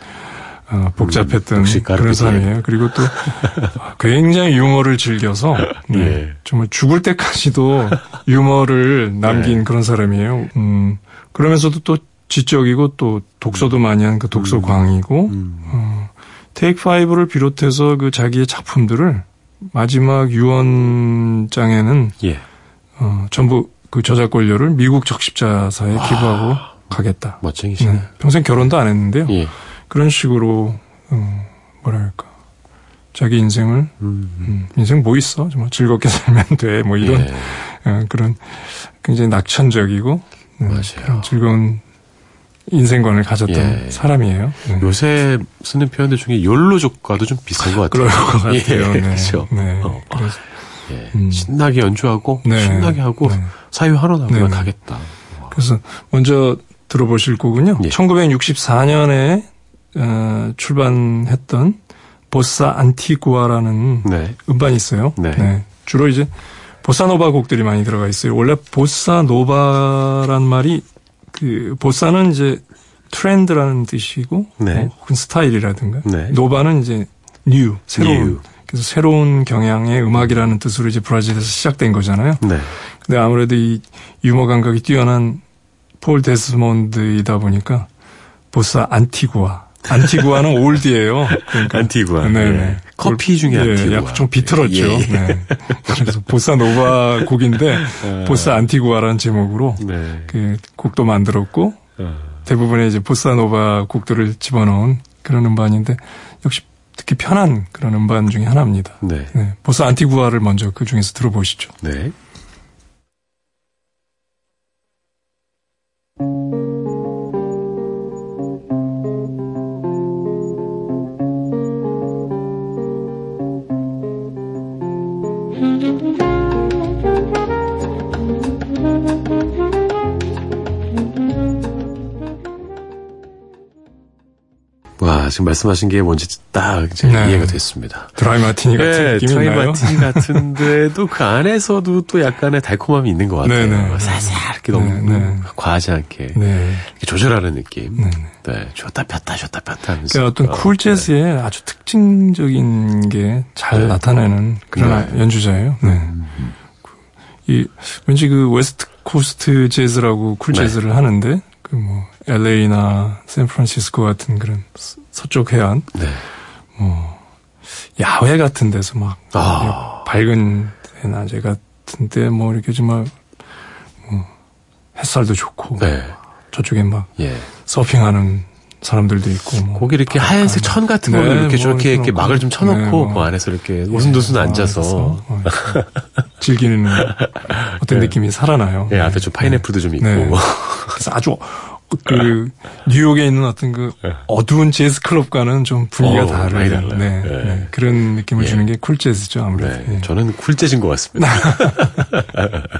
어, 복잡했던 음, 그런. 사람이에요. 그리고 또 굉장히 유머를 즐겨서 네, 예. 정말 죽을 때까지도 유머를 남긴 네. 그런 사람이에요. 음, 그러면서도 또 지적이고 또 독서도 많이 한 그 독서광이고 음. 어, 테이크 파이브를 비롯해서 그 자기의 작품들을 마지막 유언장에는 예. 어, 전부 그 저작 권료를 미국 적십자사에 기부하고 가겠다. 멋쟁이시네. 네, 평생 결혼도 안 했는데요. 예. 그런 식으로 어, 뭐랄까 자기 인생을 음. 음, 인생 뭐 있어 정말 즐겁게 살면 돼 뭐 이런 예. 어, 그런 굉장히 낙천적이고 네, 맞아요. 그런 즐거운 인생관을 가졌던 예. 사람이에요. 네. 요새 쓰는 표현들 중에 욜로족과도 좀 비슷한 것 같아요. 그럴 것 같아요. 예, 네. 그렇죠. 네. 어, 예. 음. 신나게 연주하고 네. 신나게 하고 네. 사유 하러 나고 네. 가겠다. 그래서 먼저 들어보실 곡은요. 예. 1964년에 어, 출반했던 보사 안티구아라는 네. 음반이 있어요. 네. 주로 이제 보사노바 곡들이 많이 들어가 있어요. 원래 보사노바란 말이 그 보사는 이제 트렌드라는 뜻이고 네. 어, 혹은 스타일이라든가 네. 노바는 이제 new 새로운 New. 그래서 새로운 경향의 음악이라는 뜻으로 이제 브라질에서 시작된 거잖아요. 네. 근데 아무래도 이 유머 감각이 뛰어난 폴 데스몬드이다 보니까 보사 안티구아. 안티구아는 old예요. 그러니까 안티구아. 네네. 예. 커피 중에 예, 안티구아. 약간 좀 비틀었죠. 예, 예. 네. 그래서 보사 노바 곡인데 보사 안티구아라는 제목으로 네. 그 곡도 만들었고 어. 대부분의 이제 보사 노바 곡들을 집어넣은 그런 음반인데 역시 특히 편한 그런 음반 중에 하나입니다. 네. 네. 보사 안티구아를 먼저 그 중에서 들어보시죠. 네. 지금 말씀하신 게 뭔지 딱 이제 네. 이해가 됐습니다. 드라이 마티니 같은 네, 느낌이 드라이 있나요? 마티니 같은데도 그 안에서도 또 약간의 달콤함이 있는 것 같아요. 네네. 살살 이렇게 너무 네, 네. 과하지 않게 네. 이렇게 조절하는 느낌. 네. 네, 줬다 폈다 줬다 폈다 하면서. 그러니까 어떤 어, 쿨 재즈의 아주 특징적인 게 잘 네. 나타내는 그런 네. 연주자예요. 네. 이 왠지 그 West Coast 재즈라고 쿨 네. 재즈를 하는데 그뭐 LA나 샌프란시스코 같은 그런 서- 서쪽 해안 네. 뭐 야외 같은 데서 막 아. 밝은 낮에 같은 데 뭐 이렇게 정말 뭐 햇살도 좋고 네. 저쪽에 막 예. 서핑하는 사람들도 있고 뭐 거기 이렇게 하얀색 천 같은 걸로 네, 이렇게 뭐 저렇게 이렇게 이렇게 막을 좀 쳐놓고 네, 뭐. 그 안에서 이렇게 오순도순 네, 앉아서 즐기는 어떤 네. 느낌이 살아나요. 예, 앞에 좀 파인애플도 좀 있고. 네. 그래서 아주 그 뉴욕에 있는 어떤 그 어두운 재즈 클럽과는 좀 분위기가 어, 다른 달라요. 네, 네. 네. 그런 느낌을 예. 주는 게 쿨 재즈죠 아무래도. 네, 예. 저는 쿨 재즈인 것 같습니다.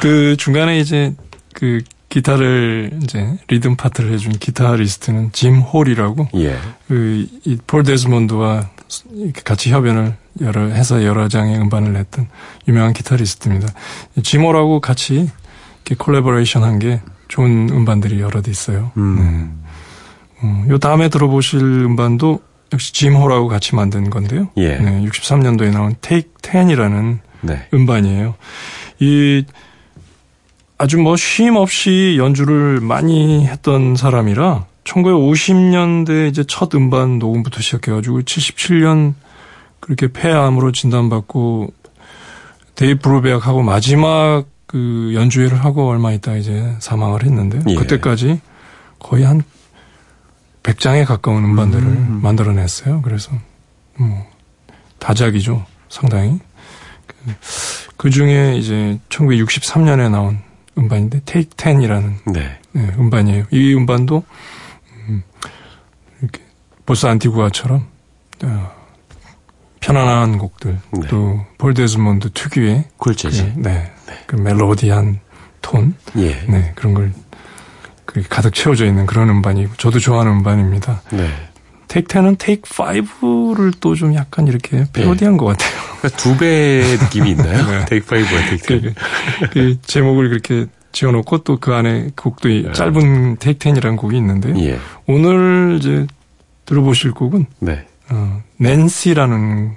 그 중간에 이제 그 기타를 이제 리듬 파트를 해준 기타리스트는 짐 홀이라고 예. 그이폴 데스몬드와 이렇게 같이 협연을 여러 해서 여러 장의 음반을 냈던 유명한 기타리스트입니다. 이 지모라고 같이 이렇게 콜라보레이션 한게 좋은 음반들이 여러 대 있어요. 음. 어, 요 다음에 들어보실 음반도 역시 짐 홀하고 같이 만든 건데요. 예. 네, 63년도에 나온 Take 10이라는 네. 음반이에요. 이 아주 뭐 쉼 없이 연주를 많이 했던 사람이라 1950년대 이제 첫 음반 녹음부터 시작해가지고 77년 그렇게 폐암으로 진단받고 데이브 브루벡하고 마지막 그 연주회를 하고 얼마 있다 이제 사망을 했는데요. 예. 그때까지 거의 한 100장에 가까운 음반들을 음. 만들어냈어요. 그래서 뭐 다작이죠. 상당히. 그, 그 중에 이제 1963년에 나온 음반인데 Take 10이라는 네. 네, 음반이에요. 이 음반도 음, 이렇게 Bossa Antigua처럼 어, 편안한 곡들 네. 또 폴 데스몬드 특유의 쿨재즈. 그, 네, 그 멜로디한 톤 예. 네, 그런 걸 그 가득 채워져 있는 그런 음반이고 저도 좋아하는 음반입니다. 네. Take 10은 Take 5를 또 좀 약간 이렇게 패러디한 것 같아요. 그러니까 두 배의 느낌이 있나요? 네. Take Five와 Take 그, Ten. 그 제목을 그렇게 지어놓고 또 그 안에 곡도 이 네. 짧은 테이크 10이라는 곡이 있는데요. 예. 오늘 이제 들어보실 곡은 네. 어, 낸시라는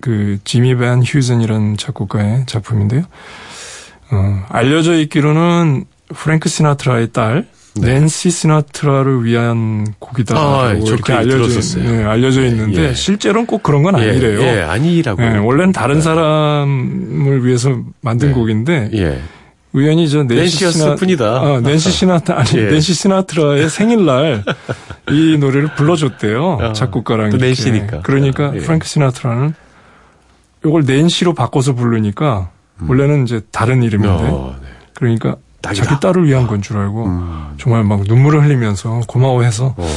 그 지미 밴 휴즌이라는 작곡가의 작품인데요. 어, 알려져 있기로는 프랭크 시나트라의 딸 네. 낸시 시나트라를 위한 곡이다. 아, 라고 저 이렇게 알려져, 들었었어요. 네, 알려져 있는데 예. 실제로는 꼭 그런 건 아니래요. 예, 예, 아니라고. 네, 원래는 다른 네. 사람을 위해서 만든 네. 곡인데 예. 우연히 저 낸시 시나 뿐이다. 어, 낸시 시나트 아니 예. 낸시 시나트라의 생일날 이 노래를 불러줬대요 아, 작곡가랑 또. 낸시니까. 그러니까 예. 프랭크 시나트라는 이걸 낸시로 바꿔서 부르니까 음. 원래는 이제 다른 이름인데 어, 네. 그러니까 딱이다. 자기 딸을 위한 건 줄 알고 음. 정말 막 눈물을 흘리면서 고마워해서 어.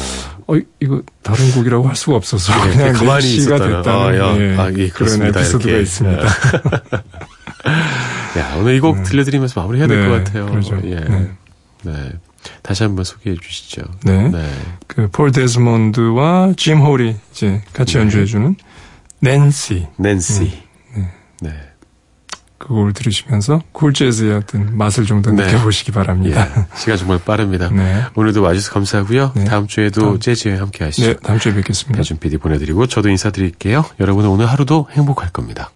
어 이거 다른 곡이라고 할 수가 없어서 네, 그냥 가만히 있었다는. 됐다는 아, 야. 예, 아, 예, 그런. 에피소드가 이렇게. 있습니다. 야, 오늘 이 곡 들려드리면서 마무리해야 될 네, 것 같아요. 그러죠. 예. 네. 네. 다시 한번 소개해 주시죠. 네. 네. 그 폴 데스몬드와 짐 홀이 이제 같이 네. 연주해 주는 낸시 낸시. 네. 네. 그 곡을 들으시면서 쿨 재즈의 어떤 맛을 좀더 네. 느껴보시기 바랍니다. 예. 시간 정말 빠릅니다. 네. 오늘도 와주셔서 감사하고요. 네. 다음 주에도 다음- 재즈 여행 함께 하시죠. 네, 다음 주에 뵙겠습니다. 배준 PD 보내드리고 저도 인사드릴게요. 여러분은 오늘 하루도 행복할 겁니다.